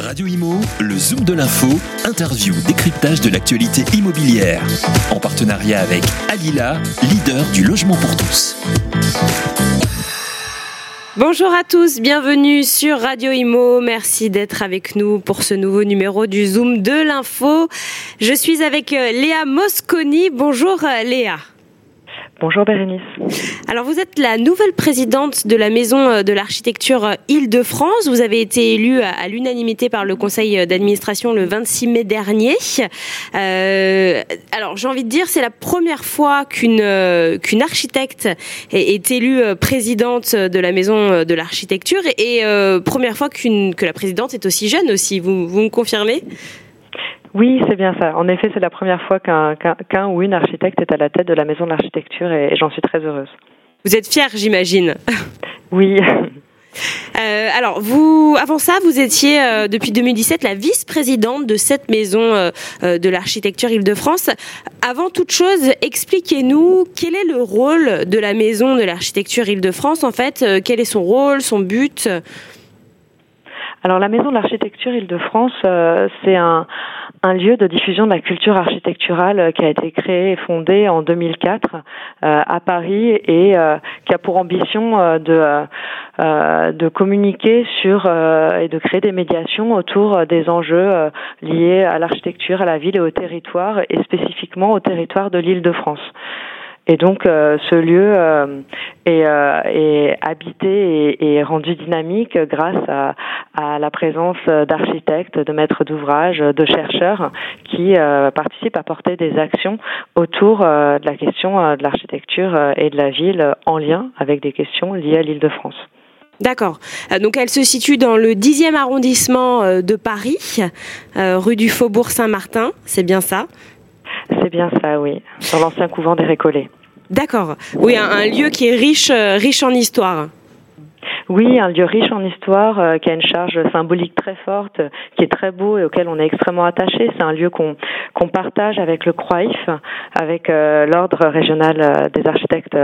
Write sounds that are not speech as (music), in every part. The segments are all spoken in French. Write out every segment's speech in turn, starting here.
Radio Imo, le Zoom de l'info, interview, décryptage de l'actualité immobilière. En partenariat avec Alila, leader du logement pour tous. Bonjour à tous, bienvenue sur Radio Imo. Merci d'être avec nous pour ce nouveau numéro du Zoom de l'info. Je suis avec euh, Léa Mosconi. Bonjour euh, Léa. Bonjour Bérénice. Alors vous êtes la nouvelle présidente de la Maison euh, de l'Architecture euh, Île-de-France. Vous avez été élue à l'unanimité par le Conseil euh, d'administration le 26 mai dernier. Alors j'ai envie de dire c'est la première fois qu'une architecte est, élue présidente de la Maison de l'Architecture et, première fois que la présidente est aussi jeune aussi. Vous, vous me confirmez? Oui, c'est bien ça. En effet, c'est la première fois qu'un ou une architecte est à la tête de la maison de l'architecture et, j'en suis très heureuse. Vous êtes fière, j'imagine. (laughs) Oui. (laughs) Euh, alors, vous, avant ça, vous étiez euh, depuis 2017 la vice-présidente de cette maison euh, de l'architecture Île-de-France. Avant toute chose, expliquez-nous quel est le rôle de la maison de l'architecture Île-de-France. En fait, quel est son rôle, son but? Alors, la maison de l'architecture Île-de-France, c'est un un lieu de diffusion de la culture architecturale euh, qui a été créé et fondé en 2004 euh, à Paris et euh, qui a pour ambition de de communiquer sur et de créer des médiations autour des enjeux liés à l'architecture, à la ville et au territoire et spécifiquement au territoire de l'Île-de-France. Et donc euh, ce lieu euh, est, euh, est, habité et, rendu dynamique grâce à, à la présence d'architectes, de maîtres d'ouvrage, de chercheurs qui participent à porter des actions autour de la question de l'architecture et de la ville en lien avec des questions liées à l'Île-de-France. D'accord. Donc elle se situe dans le 10e arrondissement de Paris, rue du Faubourg Saint-Martin, c'est bien ça? C'est bien ça, oui, sur l'ancien couvent des Récollets. D'accord. Oui, un, lieu qui est riche, euh, riche en histoire. Oui, un lieu riche en histoire, euh, qui a une charge symbolique très forte, qui est très beau et auquel on est extrêmement attaché. C'est un lieu qu'on qu'on partage avec le CROIF, avec euh, l'ordre régional euh, des architectes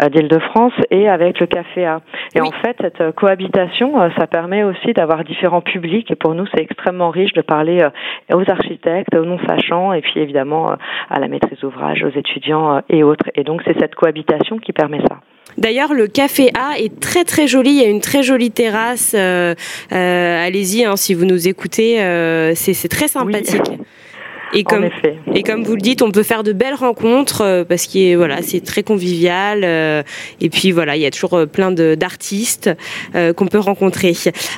d'Île-de-France et avec le CAFEA. Et en fait, cette cohabitation, ça permet aussi d'avoir différents publics. Et pour nous, c'est extrêmement riche de parler aux architectes, aux non-sachants, et puis évidemment à la maîtrise d'ouvrage, aux étudiants et autres. Et donc, c'est cette cohabitation qui permet ça. D'ailleurs, le café A est très très joli. Il y a une très jolie terrasse. Euh, euh, allez-y hein, si vous nous écoutez. Euh, c'est très sympathique. Et comme, et comme vous le dites, on peut faire de belles rencontres parce que voilà, c'est très convivial. et puis voilà, il y a toujours plein d'artistes qu'on peut rencontrer.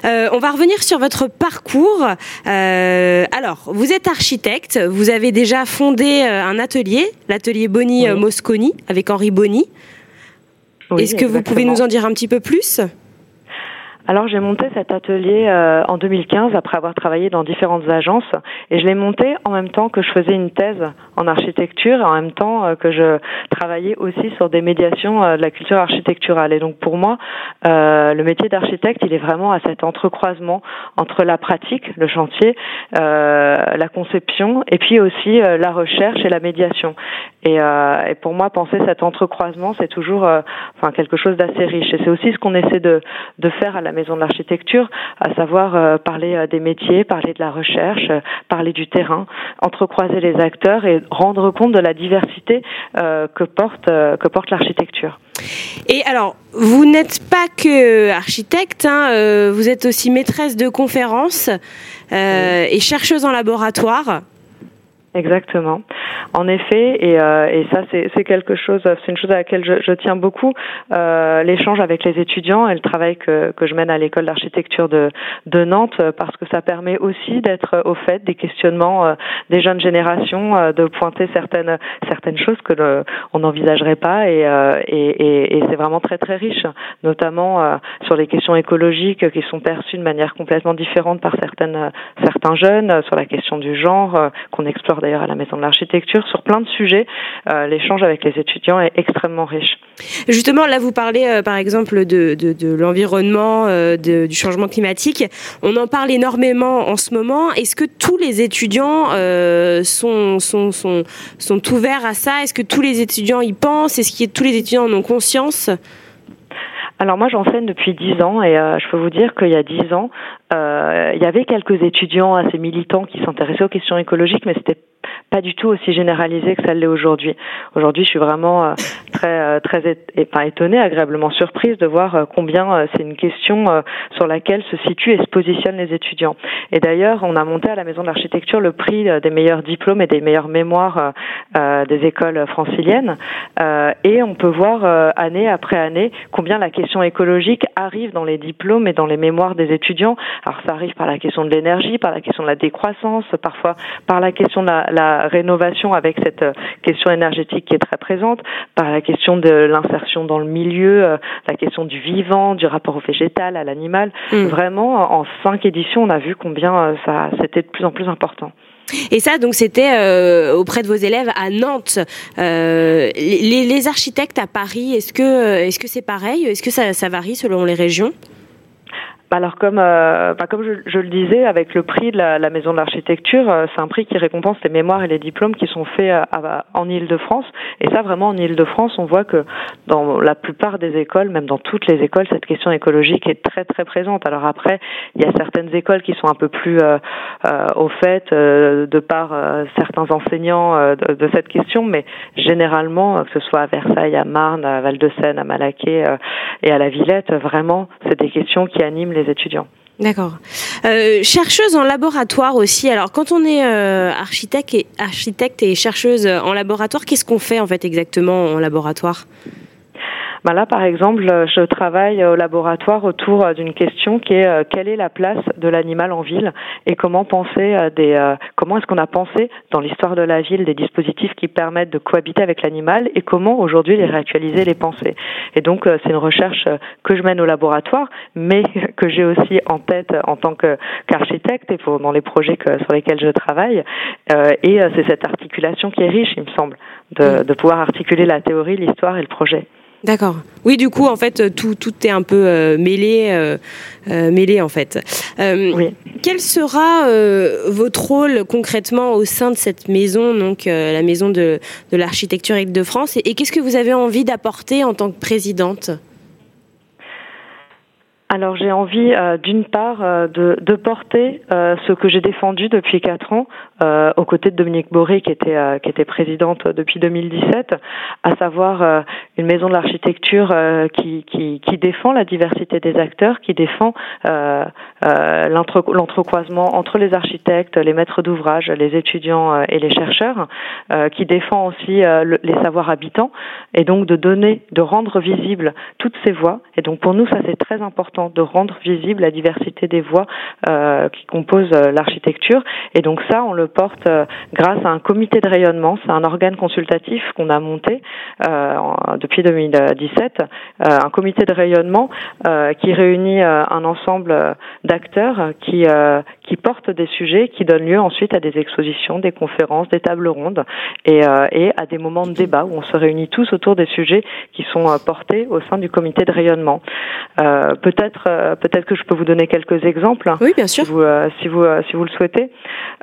on va revenir sur votre parcours. alors, vous êtes architecte. Vous avez déjà fondé un atelier, l'atelier Boni Mosconi, avec Henri Est-ce que vous pouvez nous en dire un petit peu plus? Alors j'ai monté cet atelier euh, en 2015 après avoir travaillé dans différentes agences et je l'ai monté en même temps que je faisais une thèse en architecture et en même temps euh, que je travaillais aussi sur des médiations euh, de la culture architecturale. Et donc pour moi, le métier d'architecte, il est vraiment à cet entrecroisement entre la pratique, le chantier, la conception et puis aussi la recherche et la médiation. Et, et, pour moi, penser cet entrecroisement, c'est toujours enfin quelque chose d'assez riche. Et c'est aussi ce qu'on essaie de, de faire à la maison de l'architecture, à savoir euh, parler euh, des métiers, parler de la recherche, euh, parler du terrain, entrecroiser les acteurs et rendre compte de la diversité que porte que porte l'architecture. Et alors, vous n'êtes pas que architecte, hein, vous êtes aussi maîtresse de conférences et chercheuse en laboratoire. Exactement. En effet, et, euh, et ça c'est quelque chose, c'est une chose à laquelle je, je tiens beaucoup, euh, l'échange avec les étudiants et le travail que, que je mène à l'école d'architecture de, de Nantes, parce que ça permet aussi d'être au fait des questionnements euh, des jeunes générations, euh, de pointer certaines certaines choses que le, on n'envisagerait pas, et, euh, et, et c'est vraiment très très riche, notamment sur les questions écologiques qui sont perçues de manière complètement différente par certaines certains jeunes, sur la question du genre qu'on explore d'ailleurs à la maison de l'architecture sur plein de sujets. Euh, l'échange avec les étudiants est extrêmement riche. Justement, là, vous parlez euh, par exemple de, de, l'environnement, euh, du changement climatique. On en parle énormément en ce moment. Est-ce que tous les étudiants sont, sont, sont, sont ouverts à ça? Est-ce que tous les étudiants y pensent? Est-ce que tous les étudiants en ont conscience? Alors moi j'enseigne depuis dix ans et euh, je peux vous dire qu'il y a dix ans, euh, il y avait quelques étudiants assez militants qui s'intéressaient aux questions écologiques, mais c'était pas du tout aussi généralisé que ça l'est aujourd'hui. Aujourd'hui, je suis vraiment euh, très euh, très étonnée, agréablement surprise de voir euh, combien c'est une question sur laquelle se situent et se positionnent les étudiants. Et d'ailleurs, on a monté à la Maison de l'Architecture le prix des meilleurs diplômes et des meilleures mémoires des écoles franciliennes, et on peut voir année après année combien la question écologique arrive dans les diplômes et dans les mémoires des étudiants. Alors ça arrive par la question de l'énergie, par la question de la décroissance, parfois par la question de la, la rénovation avec cette euh, question énergétique qui est très présente, par la question de l'insertion dans le milieu, euh, la question du vivant, du rapport au végétal, à l'animal. Mm. Vraiment, en cinq éditions, on a vu combien euh, ça c'était de plus en plus important. Et ça, donc, c'était auprès de vos élèves à Nantes. les, les, architectes à Paris, est-ce que est-ce que c'est pareil? Est-ce que ça, ça varie selon les régions? Alors comme euh, bah, comme je, je, le disais, avec le prix de la, la maison de l'architecture, euh, c'est un prix qui récompense les mémoires et les diplômes qui sont faits euh, en Île-de-France. Et ça, vraiment en Île-de-France, on voit que dans la plupart des écoles, même dans toutes les écoles, cette question écologique est très très présente. Alors après, il y a certaines écoles qui sont un peu plus au fait de par certains enseignants de, de, cette question, mais généralement, que ce soit à Versailles, à Marne, à Val-de-Seine, à Malaquais et à la Villette, vraiment, c'est des questions qui animent les étudiants. D'accord. Euh, chercheuse en laboratoire aussi. Alors, quand on est euh, architecte, et, architecte et chercheuse en laboratoire, qu'est-ce qu'on fait en fait exactement en laboratoire? Bah là, par exemple, je travaille au laboratoire autour euh, d'une question qui est euh, quelle est la place de l'animal en ville et comment penser euh, des comment est-ce qu'on a pensé dans l'histoire de la ville des dispositifs qui permettent de cohabiter avec l'animal et comment aujourd'hui les réactualiser, les penser. Et donc c'est une recherche que je mène au laboratoire, mais (laughs) que j'ai aussi en tête en tant qu'architecte et pour, dans les projets que, sur lesquels je travaille. et c'est cette articulation qui est riche, il me semble, de, de pouvoir articuler la théorie, l'histoire et le projet. D'accord. Oui, du coup, en fait, tout, tout est un peu euh, mêlé, euh, euh, mêlé en fait. oui. Quel sera votre rôle concrètement au sein de cette maison, donc la maison de, de l'architecture Île-de-France, et qu'est-ce que vous avez envie d'apporter en tant que présidente? Alors j'ai envie euh, d'une part euh, de, porter euh, ce que j'ai défendu depuis quatre ans aux côtés de Dominique Boré qui était présidente depuis 2017, à savoir une maison de l'architecture qui, défend la diversité des acteurs, qui défend l'entrecroisement entre les architectes, les maîtres d'ouvrage, les étudiants et les chercheurs, qui défend aussi les savoirs habitants et donc de donner, de rendre visibles toutes ces voix. Et donc pour nous ça c'est très important de rendre visible la diversité des voix euh, qui composent euh, l'architecture. Et donc ça, on le porte euh, grâce à un comité de rayonnement. C'est un organe consultatif qu'on a monté depuis 2017, un comité de rayonnement qui réunit un ensemble d'acteurs qui qui portent des sujets qui donnent lieu ensuite à des expositions, des conférences, des tables rondes et, et à des moments de débat où on se réunit tous autour des sujets qui sont portés au sein du comité de rayonnement. Peut-être peut-être euh, peut-être que je peux vous donner quelques exemples. Oui, bien sûr. Si vous euh, si vous euh, si vous le souhaitez.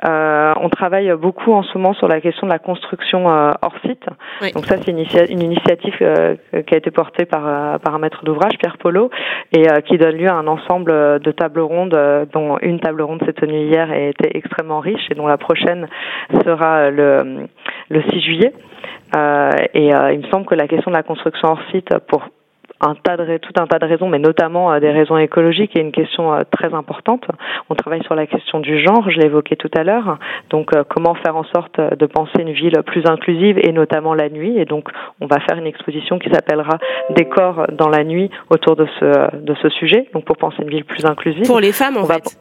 on travaille beaucoup en ce moment sur la question de la construction hors site. Donc ça c'est une, une, initiative qui a été portée par par un maître d'ouvrage Pierre Polo et qui donne lieu à un ensemble de tables rondes dont une table ronde s'est tenue hier et était extrêmement riche et dont la prochaine sera le le 6 juillet. et il me semble que la question de la construction hors site pour un tas de, tout un tas de raisons, mais notamment euh, des raisons écologiques, est une question euh, très importante. On travaille sur la question du genre, je l'ai évoqué tout à l'heure. Donc, euh, comment faire en sorte de penser une ville plus inclusive et notamment la nuit. Et donc, on va faire une exposition qui s'appellera Décor dans la nuit autour de ce de ce sujet. Donc, pour penser une ville plus inclusive. Pour les femmes, en fait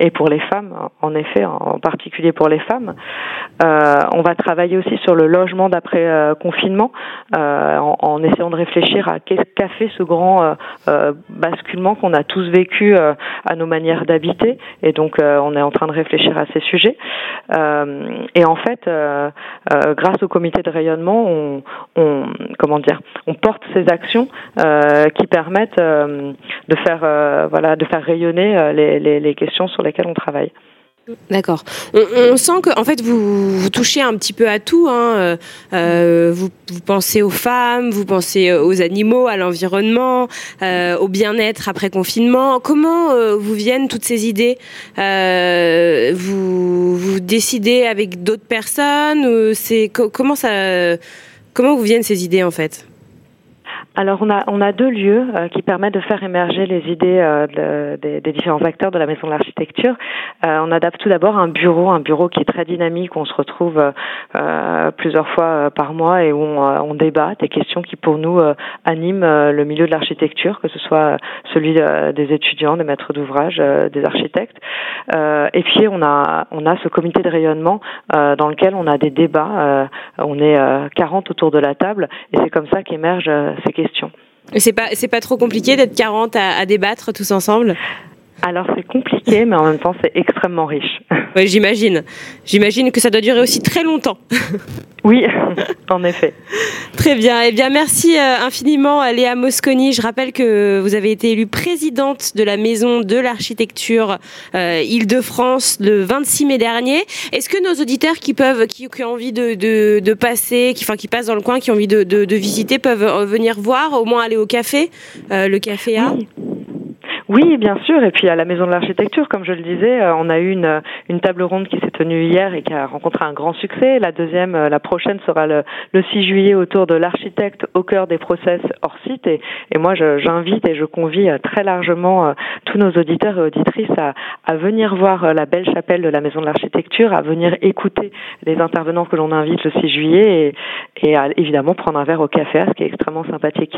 et pour les femmes, en effet, en particulier pour les femmes. Euh, on va travailler aussi sur le logement d'après euh, confinement, euh, en, en, essayant de réfléchir à qu'est-ce qu'a fait ce grand euh, euh, basculement qu'on a tous vécu à nos manières d'habiter. Et donc, on est en train de réfléchir à ces sujets. et en fait, grâce au comité de rayonnement, on, on, comment dire, on porte ces actions qui permettent de faire, voilà, de faire rayonner les, les, les questions sur les on travaille. D'accord. On, sent que, en fait, vous, touchez un petit peu à tout. Hein. Euh, euh vous, pensez aux femmes, vous pensez euh, aux animaux, à l'environnement, au bien-être après confinement. Comment vous viennent toutes ces idées? Vous, vous décidez avec d'autres personnes C'est comment ça Comment vous viennent ces idées en fait? Alors on a deux lieux euh, qui permettent de faire émerger les idées euh, des, différents acteurs de la maison de l'architecture. Euh, on adapte tout d'abord un bureau, un bureau qui est très dynamique, où on se retrouve plusieurs fois par mois et où on, on, débat des questions qui pour nous animent le milieu de l'architecture, que ce soit celui des étudiants, des maîtres d'ouvrage, des architectes. et puis on a on a ce comité de rayonnement dans lequel on a des débats. on est 40 autour de la table et c'est comme ça qu'émergent ces C'est pas c'est pas trop compliqué d'être 40 à débattre tous ensemble? Alors c'est compliqué, mais en même temps c'est extrêmement riche. (laughs) Oui, j'imagine. J'imagine que ça doit durer aussi très longtemps. (laughs) oui, (laughs) en effet. Très bien. Eh bien, merci euh, infiniment à Léa Mosconi. Je rappelle que vous avez été élue présidente de la Maison de l'Architecture euh, Île-de-France le 26 mai dernier. Est-ce que nos auditeurs qui peuvent, qui, ont envie de, de, passer, qui, enfin, qui passent dans le coin, qui ont envie de, de visiter, peuvent euh, venir voir, au moins aller au café, le café A? Oui, bien sûr. Et puis à la Maison de l'Architecture, comme je le disais, euh, on a eu une, une table ronde qui s'est tenue hier et qui a rencontré un grand succès. La deuxième, euh, la prochaine sera le, le 6 juillet autour de l'architecte au cœur des process hors site. Et, moi, j'invite et je convie euh, très largement tous nos auditeurs et auditrices à, venir voir la belle chapelle de la Maison de l'Architecture, à venir écouter les intervenants que l'on invite le 6 juillet et, à évidemment prendre un verre au café, ce qui est extrêmement sympathique.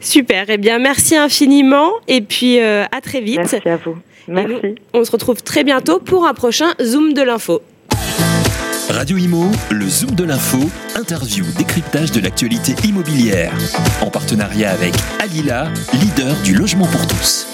Super. Eh bien, merci infiniment. Et puis, euh, à très vite. Merci à vous. Merci. on se retrouve très bientôt pour un prochain Zoom de l'info. Radio Imo, le Zoom de l'info, interview, décryptage de l'actualité immobilière. En partenariat avec Alila, leader du logement pour tous.